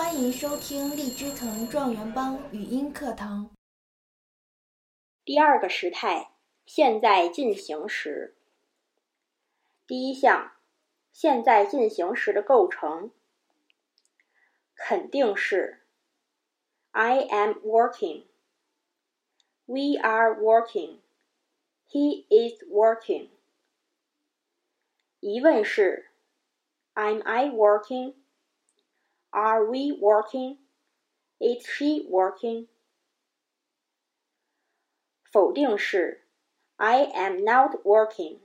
欢迎收听荔枝藤状元帮语音课堂。第二个时态，现在进行时。第一项，现在进行时的构成，肯定是 I am working, we are working, he is working。疑问是 Am I working? Are we working? Is she working? 否定式 I am not working.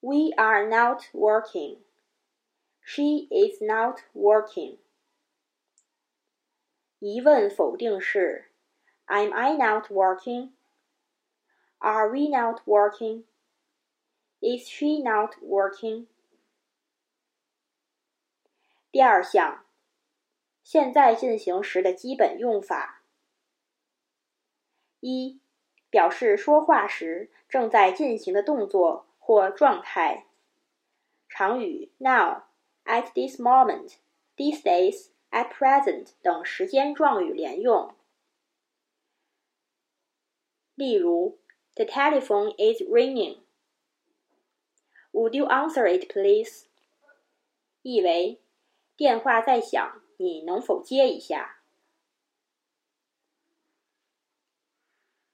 We are not working. She is not working. 疑问否定式 Am I not working? Are we not working? Is she not working? 第二项，现在进行时的基本用法：一、表示说话时正在进行的动作或状态，常与 now、at this moment、these days、at present 等时间状语连用。例如，The telephone is ringing. Would you answer it, please? 意为。电话在响，你能否接一下？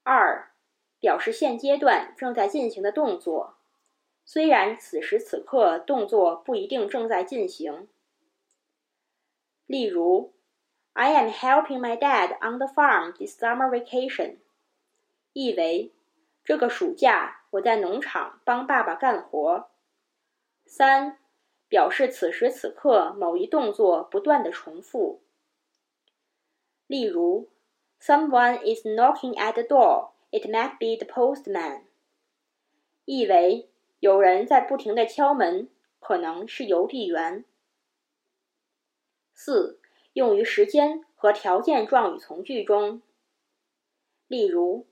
二，表示现阶段正在进行的动作，虽然此时此刻动作不一定正在进行。例如，I am helping my dad on the farm this summer vacation，意为这个暑假我在农场帮爸爸干活。三。表示此时此刻某一动作不断的重复。例如，Someone is knocking at the door. It might be the postman. 意为有人在不停的敲门，可能是邮递员。四，用于时间和条件状语从句中。例如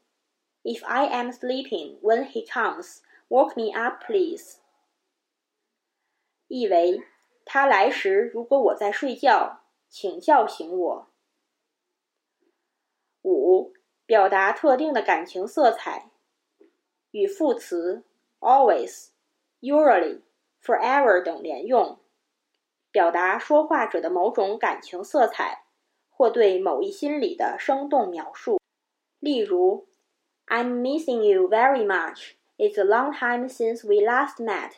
，If I am sleeping when he comes, wake me up, please. 意为他来时，如果我在睡觉，请叫醒我。五、表达特定的感情色彩，与副词 always、usually、forever 等连用，表达说话者的某种感情色彩，或对某一心理的生动描述。例如，I'm missing you very much. It's a long time since we last met.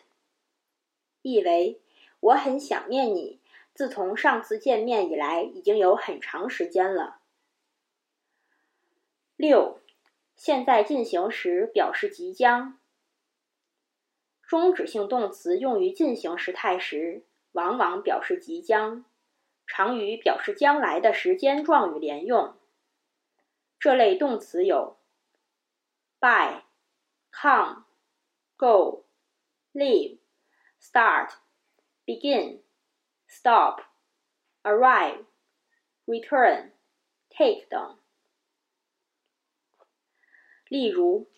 意为我很想念你，自从上次见面以来，已经有很长时间了。六，现在进行时表示即将。终止性动词用于进行时态时，往往表示即将，常与表示将来的时间状语连用。这类动词有：by、come、go、leave。Start, begin, stop, arrive, return, take 等。例如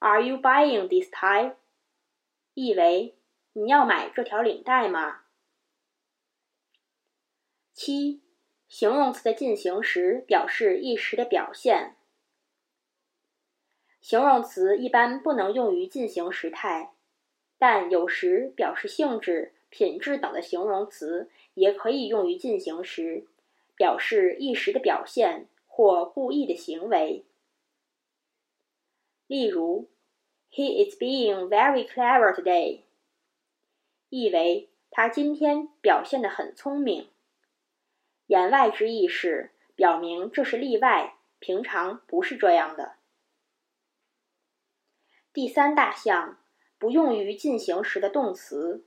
，Are you buying this tie？意为你要买这条领带吗？七，形容词的进行时表示一时的表现。形容词一般不能用于进行时态。但有时表示性质、品质等的形容词也可以用于进行时，表示一时的表现或故意的行为。例如，He is being very clever today，意为他今天表现得很聪明。言外之意是表明这是例外，平常不是这样的。第三大项。不用于进行时的动词：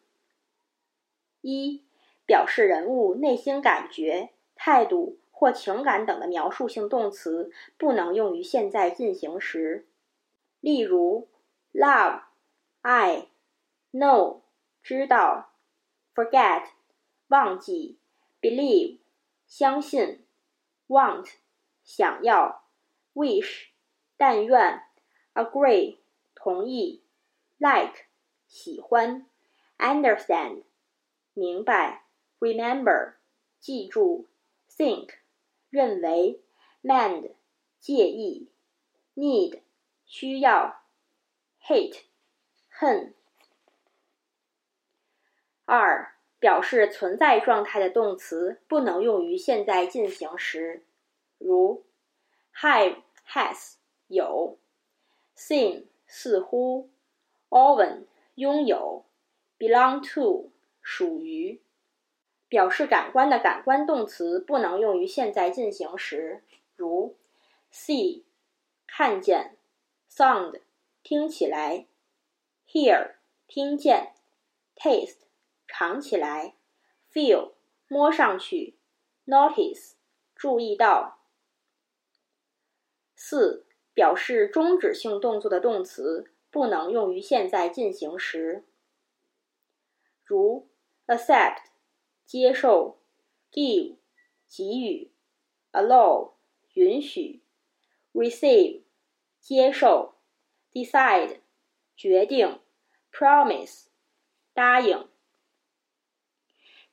一、表示人物内心感觉、态度或情感等的描述性动词不能用于现在进行时。例如，love、爱、know、知道、forget、忘记、believe、相信、want、想要、wish、但愿、agree、同意。Like 喜欢，understand 明白，remember 记住，think，认为，mind，介意，need，需要，hate，恨。二，表示存在状态的动词不能用于现在进行时，如 have has 有，seem 似乎，own 拥有，belong to 属于。表示感官的感官动词不能用于现在进行时，如 see 看见，sound 听起来，hear 听见，taste 尝起来，feel 摸上去，notice 注意到。四、表示终止性动作的动词不能用于现在进行时，如 accept。接受，give，给予，allow，允许，receive，接受，decide，决定，promise，答应。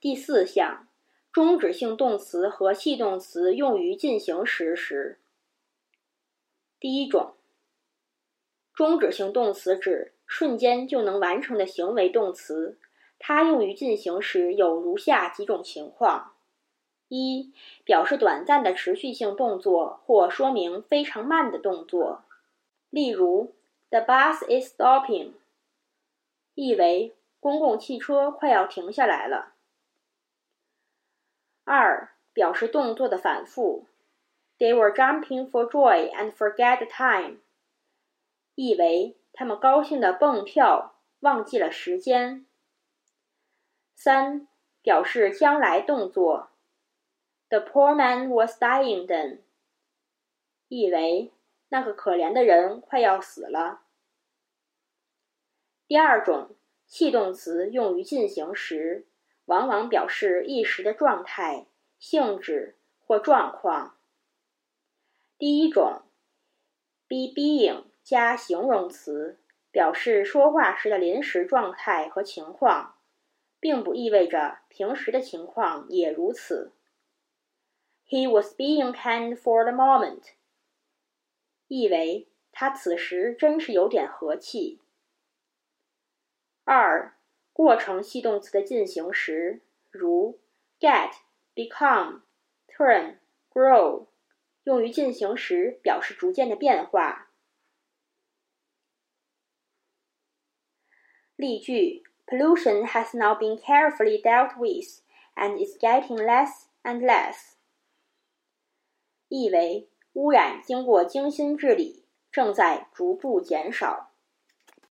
第四项，终止性动词和系动词用于进行时时。第一种，终止性动词指瞬间就能完成的行为动词。它用于进行时有如下几种情况：一、表示短暂的持续性动作或说明非常慢的动作，例如 “The bus is stopping”，意为公共汽车快要停下来了。二、表示动作的反复，“They were jumping for joy and forget the time”，意为他们高兴地蹦跳，忘记了时间。三、表示将来动作，The poor man was dying then，意为那个可怜的人快要死了。第二种，系动词用于进行时，往往表示一时的状态、性质或状况。第一种，be being 加形容词，表示说话时的临时状态和情况。并不意味着平时的情况也如此。He was being kind for the moment，意为他此时真是有点和气。二、过程系动词的进行时，如 get、become、turn、grow，用于进行时表示逐渐的变化。例句。Pollution has now been carefully dealt with and is getting less and less. 意为污染经过精心治理，正在逐步减少。